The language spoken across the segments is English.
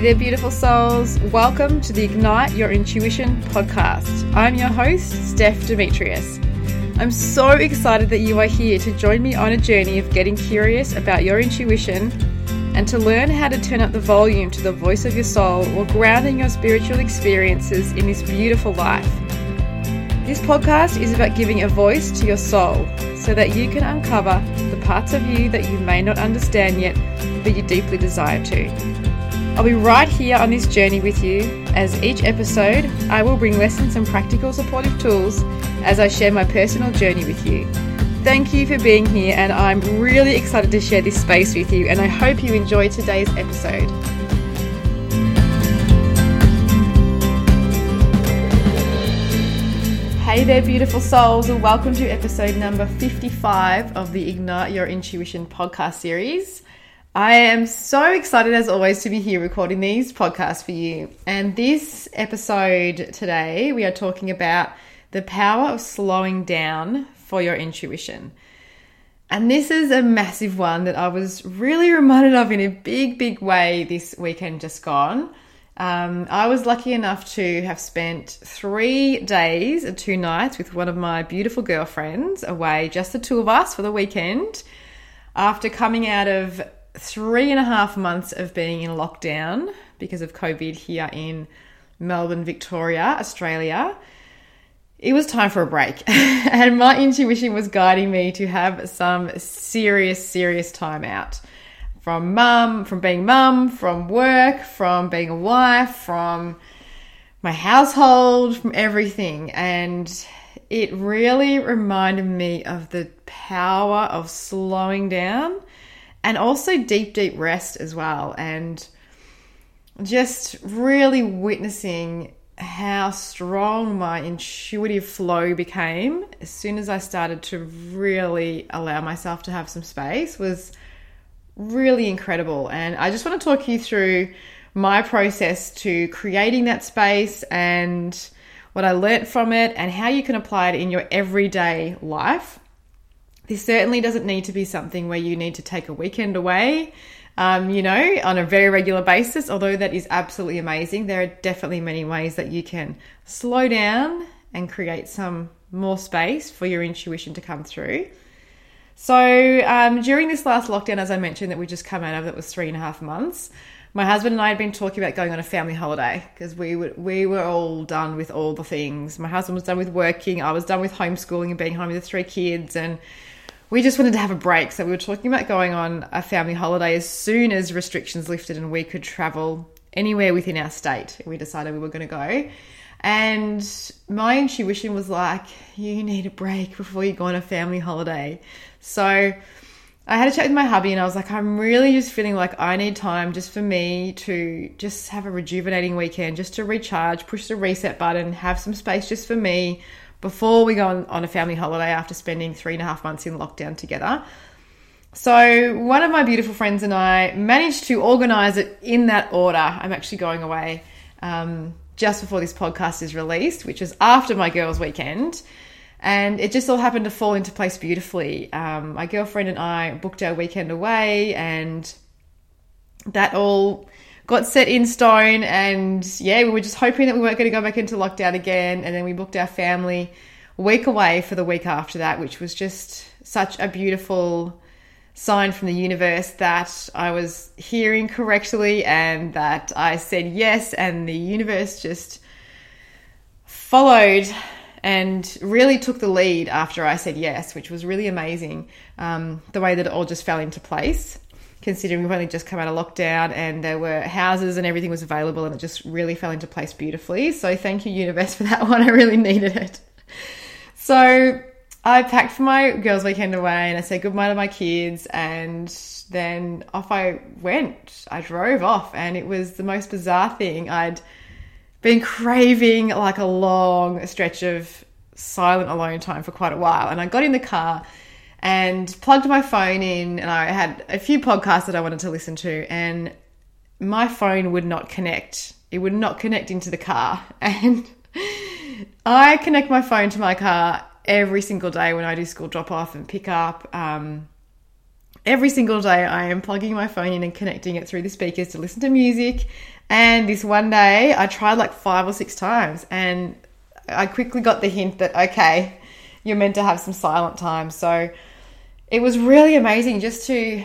There, beautiful souls. Welcome to the Ignite Your Intuition podcast. I'm your host, Steph Demetrius. I'm so excited that you are here to join me on a journey of getting curious about your intuition and to learn how to turn up the volume to the voice of your soul while grounding your spiritual experiences in this beautiful life. This podcast is about giving a voice to your soul so that you can uncover the parts of you that you may not understand yet, but you deeply desire to. I'll be right here on this journey with you as each episode I will bring lessons and practical supportive tools as I share my personal journey with you. Thank you for being here, and I'm really excited to share this space with you. And I hope you enjoy today's episode. Hey there, beautiful souls, and welcome to episode number 55 of the Ignite Your Intuition podcast series. I am so excited, as always, to be here recording these podcasts for you. And this episode today, we are talking about the power of slowing down for your intuition. And this is a massive one that I was really reminded of in a big, big way this weekend just gone. Um, I was lucky enough to have spent three days and two nights with one of my beautiful girlfriends away, just the two of us for the weekend, after coming out of three and a half months of being in lockdown because of COVID here in Melbourne, Victoria, Australia it was time for a break. and my intuition was guiding me to have some serious, serious time out from mum, from being mum, from work, from being a wife, from my household, from everything. And it really reminded me of the power of slowing down and also deep, deep rest as well. And just really witnessing how strong my intuitive flow became as soon as I started to really allow myself to have some space was really incredible. And I just want to talk you through my process to creating that space and what I learnt from it and how you can apply it in your everyday life. This certainly doesn't need to be something where you need to take a weekend away um, you know, on a very regular basis, although that is absolutely amazing. There are definitely many ways that you can slow down and create some more space for your intuition to come through. So, um, during this last lockdown, as I mentioned, that we just come out of, that was three and a half months. My husband and I had been talking about going on a family holiday because we were, we were all done with all the things. My husband was done with working, I was done with homeschooling and being home with the three kids, and we just wanted to have a break. So we were talking about going on a family holiday as soon as restrictions lifted and we could travel anywhere within our state. We decided we were going to go. And my intuition was like, you need a break before you go on a family holiday. So I had a chat with my hubby and I was like, I'm really just feeling like I need time just for me to just have a rejuvenating weekend, just to recharge, push the reset button, have some space just for me before we go on, on a family holiday after spending three and a half months in lockdown together. So, one of my beautiful friends and I managed to organize it in that order. I'm actually going away um, just before this podcast is released, which is after my girls' weekend. And it just all happened to fall into place beautifully. Um, my girlfriend and I booked our weekend away, and that all got set in stone. And yeah, we were just hoping that we weren't going to go back into lockdown again. And then we booked our family a week away for the week after that, which was just such a beautiful sign from the universe that I was hearing correctly and that I said yes, and the universe just followed and really took the lead after I said yes, which was really amazing. Um, the way that it all just fell into place considering we've only just come out of lockdown and there were houses and everything was available and it just really fell into place beautifully. So thank you, Universe, for that one. I really needed it. So I packed for my girls' weekend away and I said goodbye to my kids and then off I went. I drove off and it was the most bizarre thing. I'd been craving like a long stretch of silent alone time for quite a while and I got in the car and plugged my phone in and I had a few podcasts that I wanted to listen to and my phone would not connect. It would not connect into the car. And I connect my phone to my car every single day when I do school drop off and pick up. Um, every single day I am plugging my phone in and connecting it through the speakers to listen to music. And this one day I tried like five or six times and I quickly got the hint that, okay, you're meant to have some silent time. So it was really amazing just to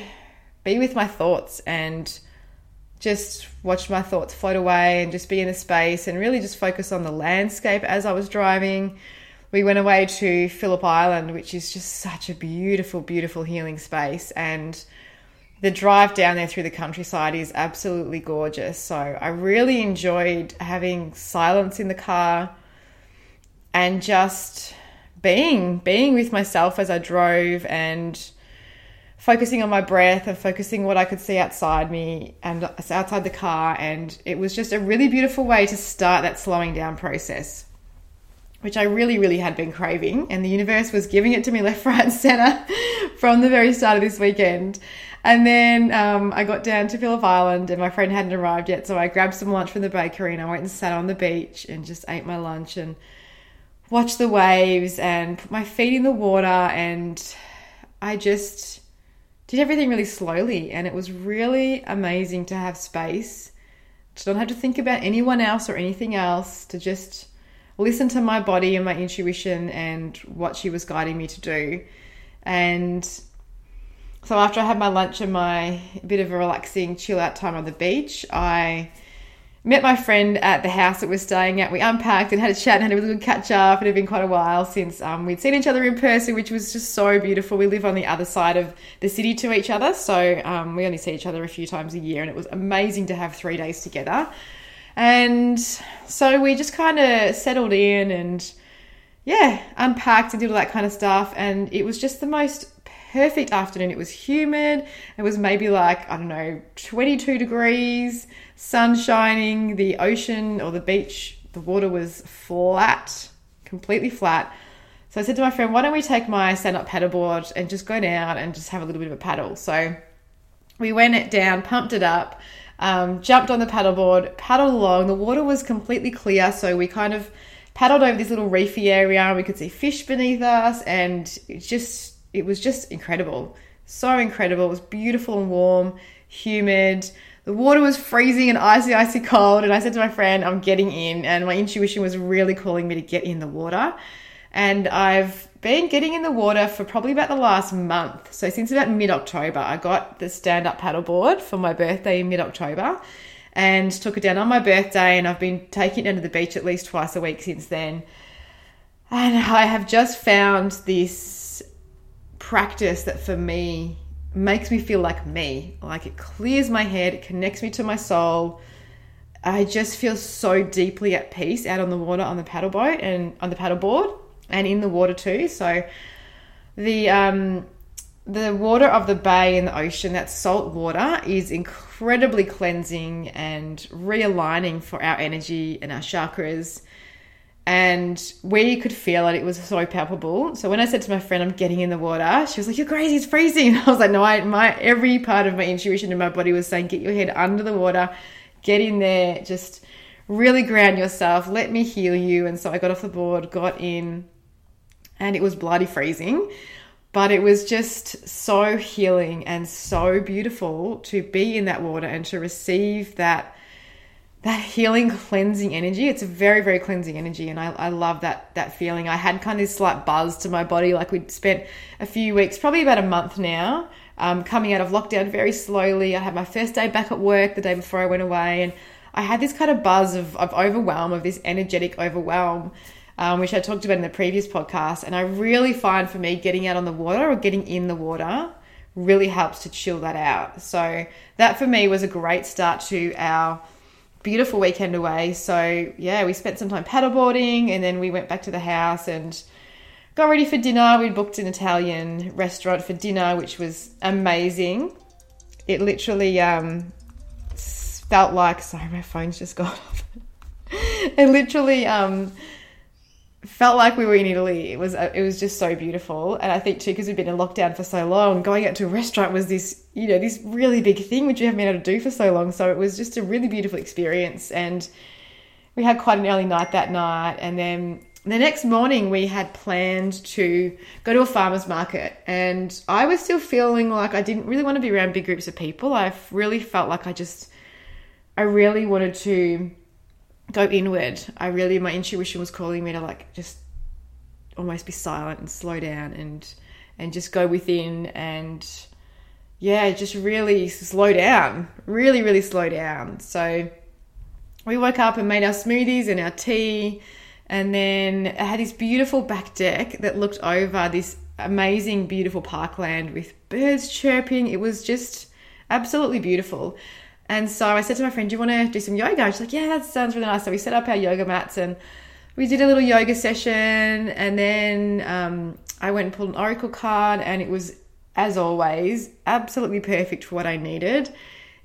be with my thoughts and just watch my thoughts float away and just be in the space and really just focus on the landscape as I was driving. We went away to Phillip Island, which is just such a beautiful, beautiful healing space. And the drive down there through the countryside is absolutely gorgeous. So I really enjoyed having silence in the car and just being being with myself as I drove and focusing on my breath and focusing what I could see outside me and outside the car. And it was just a really beautiful way to start that slowing down process, which I really, really had been craving. And the universe was giving it to me left, right, and center from the very start of this weekend. And then um, I got down to Phillip Island and my friend hadn't arrived yet. So I grabbed some lunch from the bakery and I went and sat on the beach and just ate my lunch and watched the waves and put my feet in the water. And I just did everything really slowly, and it was really amazing to have space to not have to think about anyone else or anything else, to just listen to my body and my intuition and what she was guiding me to do. And so after I had my lunch and my bit of a relaxing chill out time on the beach, I met my friend at the house that we're staying at. We unpacked and had a chat and had a really good catch up. It had been quite a while since um, we'd seen each other in person, which was just so beautiful. We live on the other side of the city to each other, so um, we only see each other a few times a year, and it was amazing to have three days together. And so we just kind of settled in and yeah, unpacked and did all that kind of stuff. And it was just the most perfect afternoon. It was humid. It was maybe like, I don't know, 22 degrees, sun shining, the ocean or the beach, the water was flat, completely flat. So I said to my friend, why don't we take my stand up paddleboard and just go down and just have a little bit of a paddle? So we went it down, pumped it up, um, jumped on the paddleboard, paddled along. The water was completely clear, so we kind of paddled over this little reefy area. We could see fish beneath us, and just it was just incredible. So incredible. It was beautiful and warm, humid. The water was freezing and icy, icy cold. And I said to my friend, I'm getting in. And my intuition was really calling me to get in the water. And I've been getting in the water for probably about the last month. So since about mid October, I got the stand up paddleboard for my birthday in mid October and took it down on my birthday. And I've been taking it down to the beach at least twice a week since then. And I have just found this practice that for me makes me feel like me. Like it clears my head, it connects me to my soul. I just feel so deeply at peace out on the water on the paddle boat and on the paddle board and in the water too. So the um the water of the bay and the ocean, that salt water, is incredibly cleansing and realigning for our energy and our chakras and we could feel it. It was so palpable. So when I said to my friend, "I'm getting in the water," she was like, "You're crazy! It's freezing." I was like, "No, I, my every part of my intuition in my body was saying, get your head under the water, get in there, just really ground yourself. Let me heal you." And so I got off the board, got in, and it was bloody freezing. But it was just so healing and so beautiful to be in that water and to receive that that healing cleansing energy it's a very very cleansing energy and I, I love that that feeling. I had kind of this slight buzz to my body like we'd spent a few weeks probably about a month now um, coming out of lockdown very slowly. I had my first day back at work the day before i went away and i had this kind of buzz of, of overwhelm of this energetic overwhelm um, which i talked about in the previous podcast and i really find for me getting out on the water or getting in the water really helps to chill that out. So that for me was a great start to our beautiful weekend away. So yeah, we spent some time paddleboarding and then we went back to the house and got ready for dinner. We booked an Italian restaurant for dinner, which was amazing. It literally um, felt like sorry, my phone's just gone off. it literally um, felt like we were in Italy. It was uh, it was just so beautiful, and I think too because we've been in lockdown for so long, going out to a restaurant was this you know this really big thing which we haven't been able to do for so long. So it was just a really beautiful experience, and we had quite an early night that night, and then the next morning we had planned to go to a farmer's market and I was still feeling like I didn't really want to be around big groups of people. I really felt like I just I really wanted to go inward. I really my intuition was calling me to like just almost be silent and slow down and and just go within and yeah, just really slow down. Really really slow down. So we woke up and made our smoothies and our tea and then it had this beautiful back deck that looked over this amazing, beautiful parkland with birds chirping. It was just absolutely beautiful. And so I said to my friend, Do you want to do some yoga? She's like, Yeah, that sounds really nice. So we set up our yoga mats and we did a little yoga session. And then um, I went and pulled an oracle card, and it was, as always, absolutely perfect for what I needed.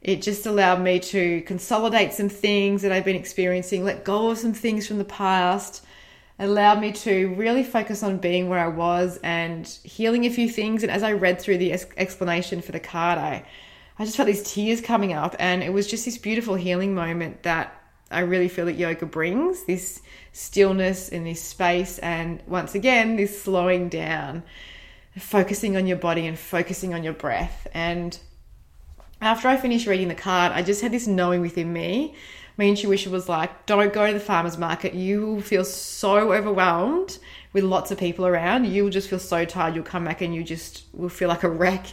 It just allowed me to consolidate some things that I've been experiencing, let go of some things from the past, allowed me to really focus on being where I was and healing a few things. And as I read through the explanation for the card, I, I just felt these tears coming up, and it was just this beautiful healing moment that I really feel that yoga brings this stillness in this space, and once again, this slowing down, focusing on your body and focusing on your breath. And after I finished reading the card, I just had this knowing within me. My intuition was like, don't go to the farmer's market. You will feel so overwhelmed with lots of people around. You will just feel so tired. You'll come back and you just will feel like a wreck.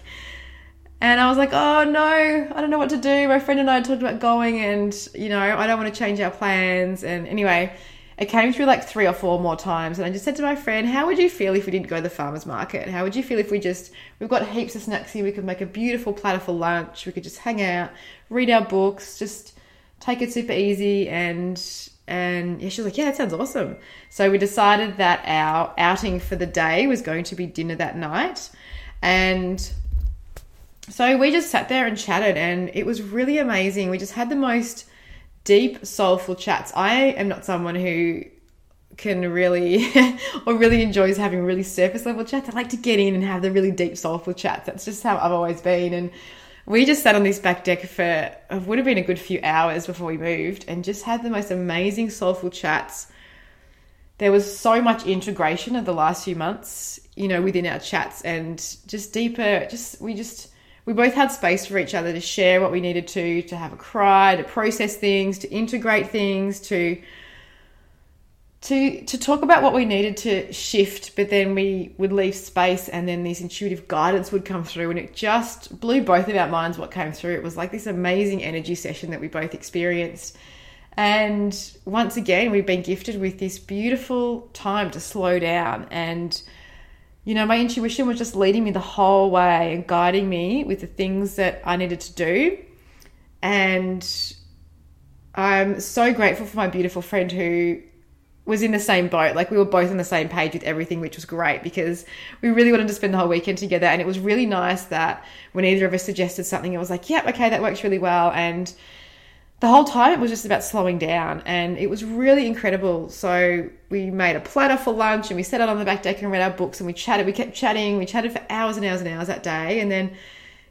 And I was like, oh no, I don't know what to do. My friend and I talked about going, and you know, I don't want to change our plans. And anyway, it came through like three or four more times, and I just said to my friend, "How would you feel if we didn't go to the farmers market? How would you feel if we just we've got heaps of snacks here? We could make a beautiful platter for lunch. We could just hang out, read our books, just take it super easy." And and yeah, she was like, "Yeah, that sounds awesome." So we decided that our outing for the day was going to be dinner that night, and so we just sat there and chatted, and it was really amazing. We just had the most deep, soulful chats. I am not someone who can really or really enjoys having really surface level chats. I like to get in and have the really deep, soulful chats. That's just how I've always been. And we just sat on this back deck for it would have been a good few hours before we moved and just had the most amazing, soulful chats. There was so much integration of the last few months, you know, within our chats and just deeper, just we just we both had space for each other to share what we needed to, to have a cry, to process things, to integrate things, to to to talk about what we needed to shift, but then we would leave space and then this intuitive guidance would come through and it just blew both of our minds what came through. It was like this amazing energy session that we both experienced. And once again, we've been gifted with this beautiful time to slow down and you know, my intuition was just leading me the whole way and guiding me with the things that I needed to do. And I'm so grateful for my beautiful friend who was in the same boat. Like we were both on the same page with everything, which was great because we really wanted to spend the whole weekend together. And it was really nice that when either of us suggested something, it was like, yep, yeah, okay, that works really well. And the whole time it was just about slowing down and it was really incredible. So we made a platter for lunch and we sat out on the back deck and read our books and we chatted. We kept chatting. We chatted for hours and hours and hours that day. And then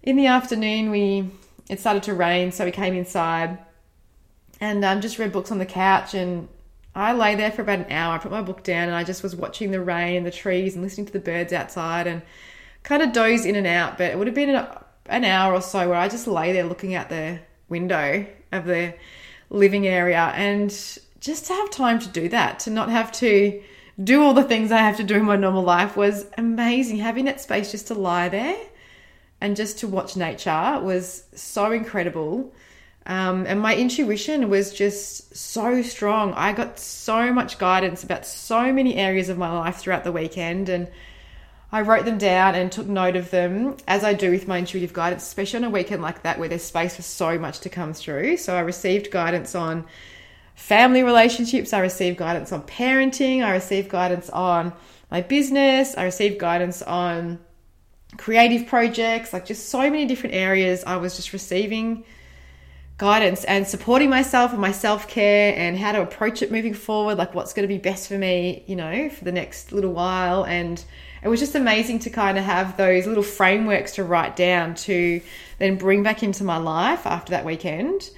in the afternoon, we it started to rain, so we came inside and um, just read books on the couch. And I lay there for about an hour. I put my book down and I just was watching the rain and the trees and listening to the birds outside and kind of dozed in and out. But it would have been an hour or so where I just lay there looking out the window of the living area and just to have time to do that, to not have to do all the things I have to do in my normal life was amazing. Having that space just to lie there and just to watch nature was so incredible. Um, and my intuition was just so strong. I got so much guidance about so many areas of my life throughout the weekend. And I wrote them down and took note of them as I do with my intuitive guidance, especially on a weekend like that where there's space for so much to come through. So I received guidance on family relationships, I received guidance on parenting, I received guidance on my business, I received guidance on creative projects, like just so many different areas. I was just receiving guidance and supporting myself and my self care and how to approach it moving forward, like what's going to be best for me, you know, for the next little while. And it was just amazing to kind of have those little frameworks to write down to then bring back into my life after that weekend.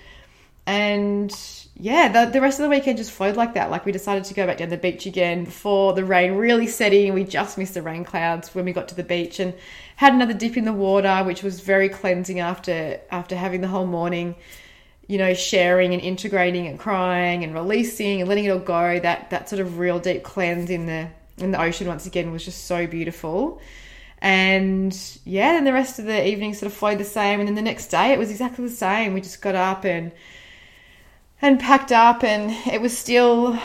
and yeah, the, the rest of the weekend just flowed like that. Like we decided to go back down the beach again before the rain really set in. We just missed the rain clouds when we got to the beach and had another dip in the water, which was very cleansing after after having the whole morning, you know, sharing and integrating and crying and releasing and letting it all go. That that sort of real deep cleanse in the in the ocean once again was just so beautiful. And yeah, then the rest of the evening sort of flowed the same. And then the next day it was exactly the same. We just got up and and packed up and it was still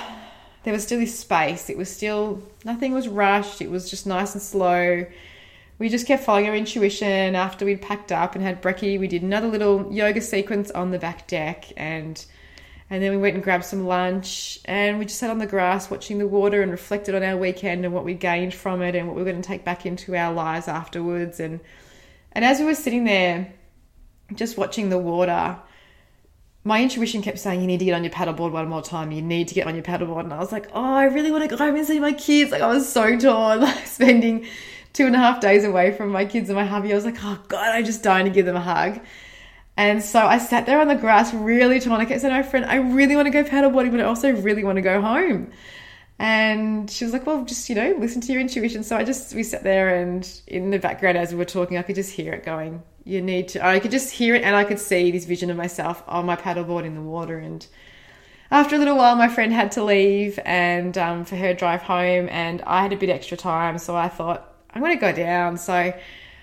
there was still this space it was still nothing was rushed it was just nice and slow we just kept following our intuition after we'd packed up and had brekkie we did another little yoga sequence on the back deck and and then we went and grabbed some lunch and we just sat on the grass watching the water and reflected on our weekend and what we gained from it and what we were going to take back into our lives afterwards and and as we were sitting there just watching the water my intuition kept saying you need to get on your paddleboard one more time. You need to get on your paddleboard, and I was like, oh, I really want to go home and see my kids. Like I was so torn, like spending two and a half days away from my kids and my hubby. I was like, oh god, I just dying to give them a hug. And so I sat there on the grass, really kept to my friend, I really want to go paddleboarding, but I also really want to go home. And she was like, well, just, you know, listen to your intuition. So I just, we sat there and in the background as we were talking, I could just hear it going, you need to i could just hear it and i could see this vision of myself on my paddleboard in the water and after a little while my friend had to leave and um, for her drive home and i had a bit extra time so i thought i'm going to go down. So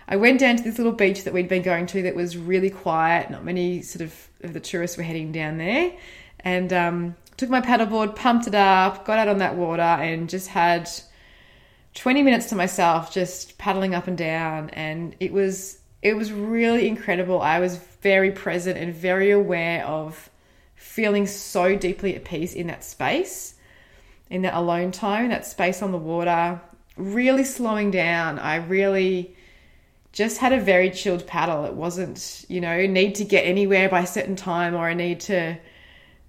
i went down to this little beach that we'd been going to that was really quiet. Not many sort of, of the tourists were heading down there. And um, took my paddleboard pumped it up got out on that water and just had 20 minutes to myself just paddling up and down. And it was it was really incredible. I was very present and very aware of feeling so deeply at peace in that space, in that alone time, that space on the water, really slowing down. I really just had a very chilled paddle. It wasn't, you know, need to get anywhere by a certain time or I need to,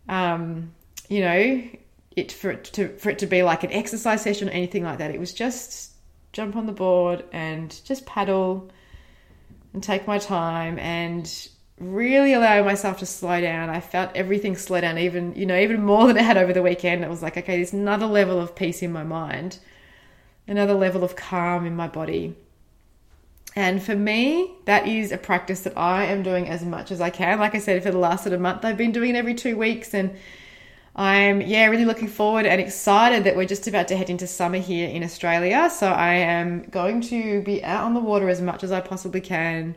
um, you know, it for it to for it to be like an exercise session or anything like that. It was just jump on the board and just paddle and take my time and really allow myself to slow down. I felt everything slow down, even you know, even more than I had over the weekend. It was like, okay, there's another level of peace in my mind, another level of calm in my body. And for me, that is a practice that I am doing as much as I can. Like I said, for the last sort of month, I've been doing it every two weeks and I'm yeah really looking forward and excited that we're just about to head into summer here in Australia. So I am going to be out on the water as much as I possibly can,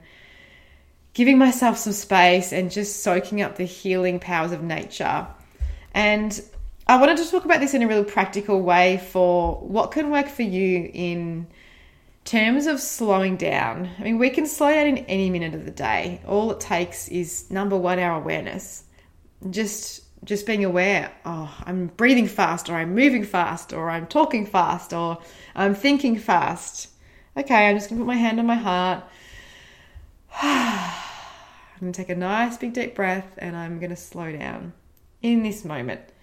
giving myself some space and just soaking up the healing powers of nature. And I wanted to talk about this in a really practical way for what can work for you in terms of slowing down. I mean, we can slow down in any minute of the day. All it takes is number one, our awareness. Just just being aware, oh, I'm breathing fast, or I'm moving fast, or I'm talking fast, or I'm thinking fast. Okay, I'm just gonna put my hand on my heart. I'm gonna take a nice big deep breath and I'm gonna slow down in this moment.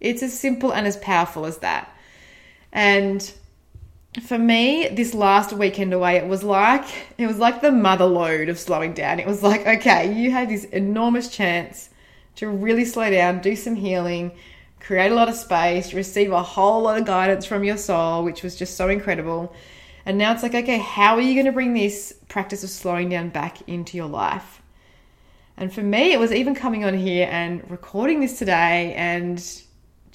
It's as simple and as powerful as that. And for me, this last weekend away, it was like it was like the mother load of slowing down. It was like, okay, you had this enormous chance to really slow down, do some healing, create a lot of space, receive a whole lot of guidance from your soul, which was just so incredible. And now it's like, okay, how are you going to bring this practice of slowing down back into your life? And for me, it was even coming on here and recording this today and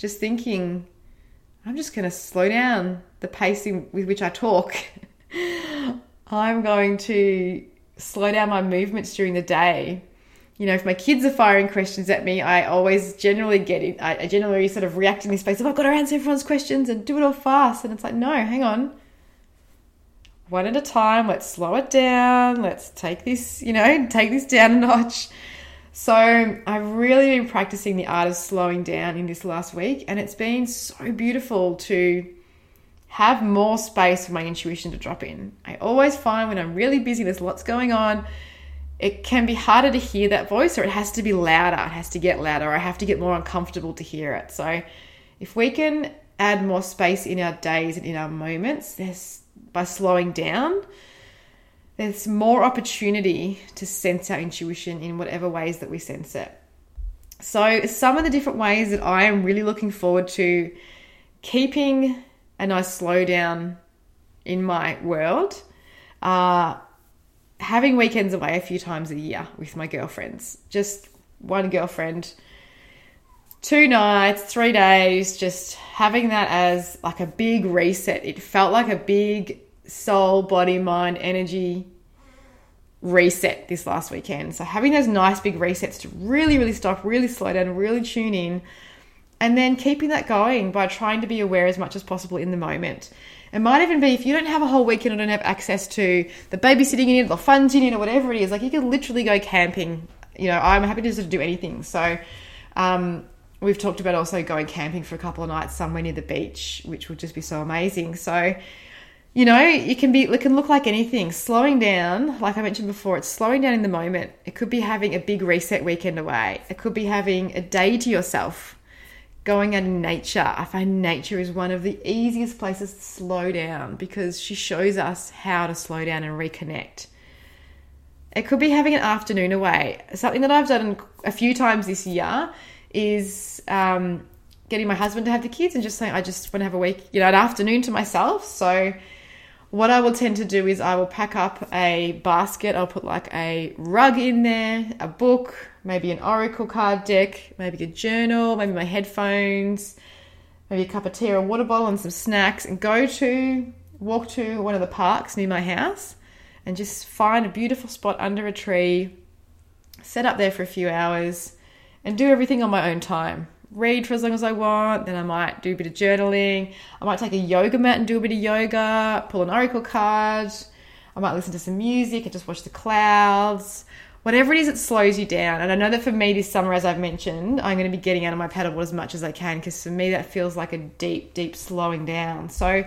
just thinking, I'm just going to slow down the pace with which I talk. I'm going to slow down my movements during the day you know, if my kids are firing questions at me, I always generally get it. I generally sort of react in this space of I've got to answer everyone's questions and do it all fast. And it's like, no, hang on. One at a time. Let's slow it down. Let's take this, you know, take this down a notch. So I've really been practicing the art of slowing down in this last week, and it's been so beautiful to have more space for my intuition to drop in. I always find when I'm really busy, there's lots going on it can be harder to hear that voice or it has to be louder. It has to get louder. Or I have to get more uncomfortable to hear it. So if we can add more space in our days and in our moments, there's by slowing down, there's more opportunity to sense our intuition in whatever ways that we sense it. So, some of the different ways that I am really looking forward to keeping a nice slowdown in my world are having weekends away a few times a year with my girlfriends. Just one girlfriend, two nights, three days, just having that as like a big reset. It felt like a big soul, body, mind, energy reset this last weekend. So having those nice big resets to really, really stop, really slow down, really tune in, and then keeping that going by trying to be aware as much as possible in the moment. It might even be if you don't have a whole weekend or don't have access to the babysitting unit, the funds unit, or whatever it is, like you can literally go camping. You know, I'm happy to just do anything. So, um, we've talked about also going camping for a couple of nights somewhere near the beach, which would just be so amazing. So, you know, it can be, it can look like anything. Slowing down, like I mentioned before, it's slowing down in the moment. It could be having a big reset weekend away. It could be having a day to yourself, going out in nature. I find nature is one of the easiest places to slow down because she shows us how to slow down and reconnect. It could be having an afternoon away. Something that I've done a few times this year is um, getting my husband to have the kids and just saying, I just want to have a week, you know, an afternoon to myself. So, what I will tend to do is I will pack up a basket. I'll put like a rug in there, a book, maybe an oracle card deck, maybe a journal, maybe my headphones, maybe a cup of tea or a water bottle and some snacks, and go to walk to one of the parks near my house and just find a beautiful spot under a tree, set up there for a few hours, and do everything on my own time read for as long as I want. Then I might do a bit of journaling. I might take a yoga mat and do a bit of yoga, pull an oracle card. I might listen to some music and just watch the clouds. Whatever it is that slows you down. And I know that for me this summer, as I've mentioned, I'm going to be getting out of my paddleboard as much as I can because for me that feels like a deep, deep slowing down. So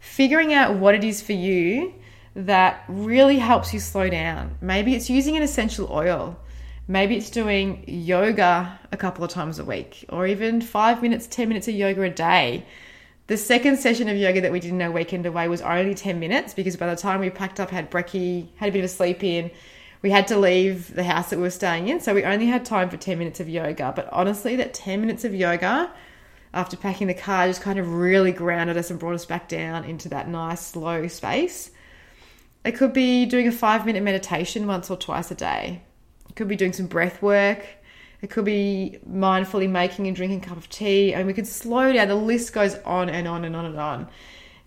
figuring out what it is for you that really helps you slow down. Maybe it's using an essential oil. Maybe it's doing yoga a couple of times a week, or even five minutes, 10 minutes of yoga a day. The second session of yoga that we did in our weekend away was only 10 minutes because by the time we packed up, had brekkie, had a bit of a sleep in, we had to leave the house that we were staying in. So we only had time for 10 minutes of yoga. But honestly, that 10 minutes of yoga after packing the car just kind of really grounded us and brought us back down into that nice, slow space. It could be doing a five minute meditation once or twice a day. Could be doing some breath work. It could be mindfully making and drinking a cup of tea. And we could slow down. The list goes on and on and on and on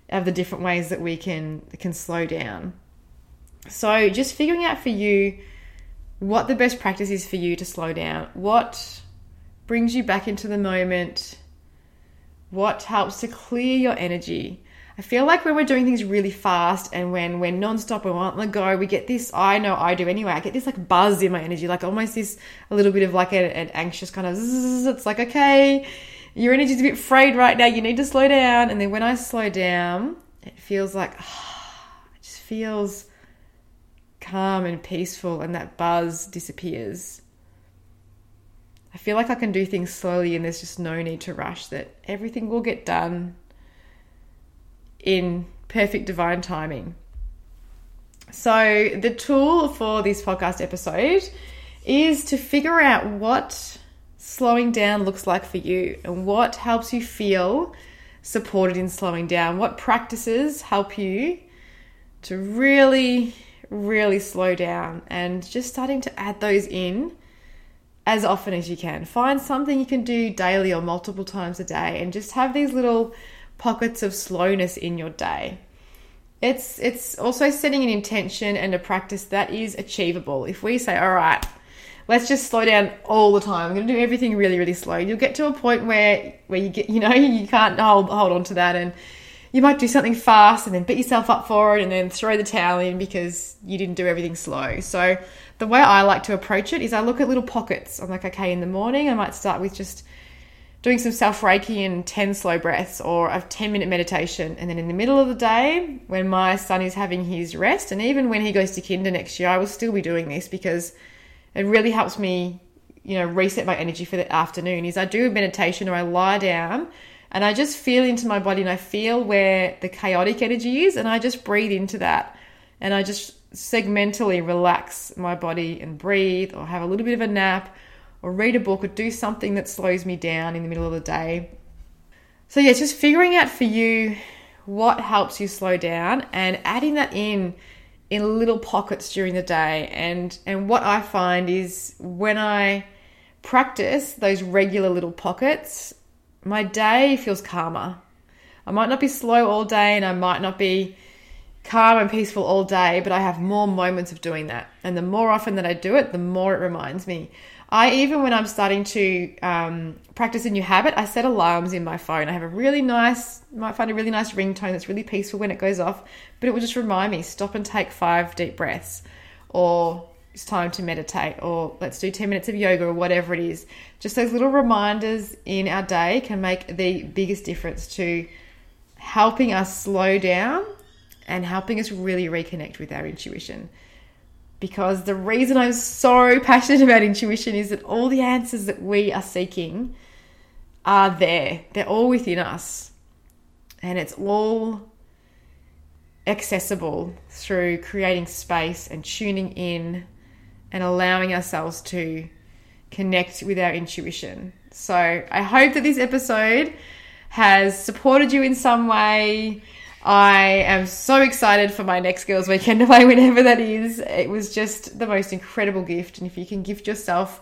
of the different ways that we can can slow down. So just figuring out for you what the best practice is for you to slow down. What brings you back into the moment? What helps to clear your energy? I feel like when we're doing things really fast and when we're nonstop and we're on the go, we get this. I know I do anyway. I get this like buzz in my energy, like almost this a little bit of like a, an anxious kind of. Zzz, it's like okay, your energy's a bit frayed right now. You need to slow down. And then when I slow down, it feels like oh, it just feels calm and peaceful, and that buzz disappears. I feel like I can do things slowly, and there's just no need to rush. That everything will get done in perfect divine timing. So, the tool for this podcast episode is to figure out what slowing down looks like for you and what helps you feel supported in slowing down. What practices help you to really, really slow down and just starting to add those in as often as you can. Find something you can do daily or multiple times a day and just have these little pockets of slowness in your day. It's it's also setting an intention and a practice that is achievable. If we say, all right, let's just slow down all the time. I'm going to do everything really, really slow. You'll get to a point where where you get, you know, you can't hold hold on to that, and you might do something fast and then beat yourself up for it, and then throw the towel in because you didn't do everything slow. So the way I like to approach it is I look at little pockets. I'm like, okay, in the morning I might start with just doing some self Reiki and 10 slow breaths or a 10 minute meditation. And then in the middle of the day, when my son is having his rest, and even when he goes to kinder next year, I will still be doing this because it really helps me, you know, reset my energy for the afternoon. Is I do a meditation or I lie down and I just feel into my body and I feel where the chaotic energy is and I just breathe into that. And I just segmentally relax my body and breathe or have a little bit of a nap or read a book or do something that slows me down in the middle of the day. So, yeah, just figuring out for you what helps you slow down and adding that in in little pockets during the day. And, and what I find is when I practice those regular little pockets, my day feels calmer. I might not be slow all day and I might not be calm and peaceful all day, but I have more moments of doing that. And the more often that I do it, the more it reminds me. I even when I'm starting to um, practice a new habit, I set alarms in my phone. I have a really nice, might find a really nice ringtone that's really peaceful when it goes off, but it will just remind me stop and take five deep breaths, or it's time to meditate, or let's do 10 minutes of yoga, or whatever it is. Just those little reminders in our day can make the biggest difference to helping us slow down and helping us really reconnect with our intuition. Because the reason I'm so passionate about intuition is that all the answers that we are seeking are there, they're all within us. And it's all accessible through creating space and tuning in and allowing ourselves to connect with our intuition. So I hope that this episode has supported you in some way. I am so excited for my next girls' weekend away, whenever that is. It was just the most incredible gift. And if you can gift yourself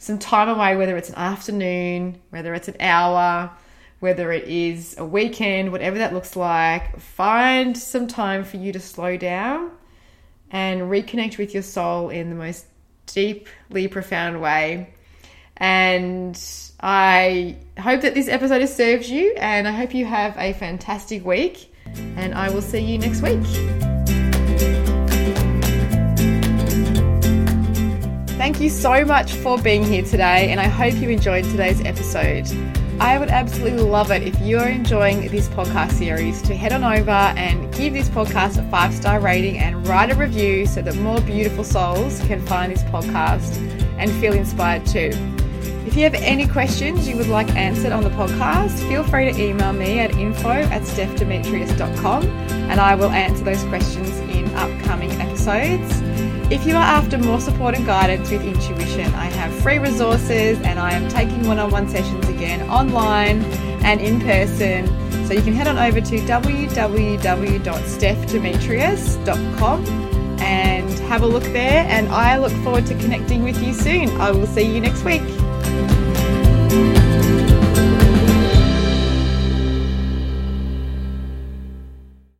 some time away, whether it's an afternoon, whether it's an hour, whether it is a weekend, whatever that looks like, find some time for you to slow down and reconnect with your soul in the most deeply profound way. And I hope that this episode has served you, and I hope you have a fantastic week. And I will see you next week. Thank you so much for being here today, and I hope you enjoyed today's episode. I would absolutely love it if you are enjoying this podcast series to head on over and give this podcast a five star rating and write a review so that more beautiful souls can find this podcast and feel inspired too. If you have any questions you would like answered on the podcast, feel free to email me at info at stephdemetrius.com and I will answer those questions in upcoming episodes. If you are after more support and guidance with intuition, I have free resources and I am taking one on one sessions again online and in person. So you can head on over to www.stephdemetrius.com and have a look there. And I look forward to connecting with you soon. I will see you next week.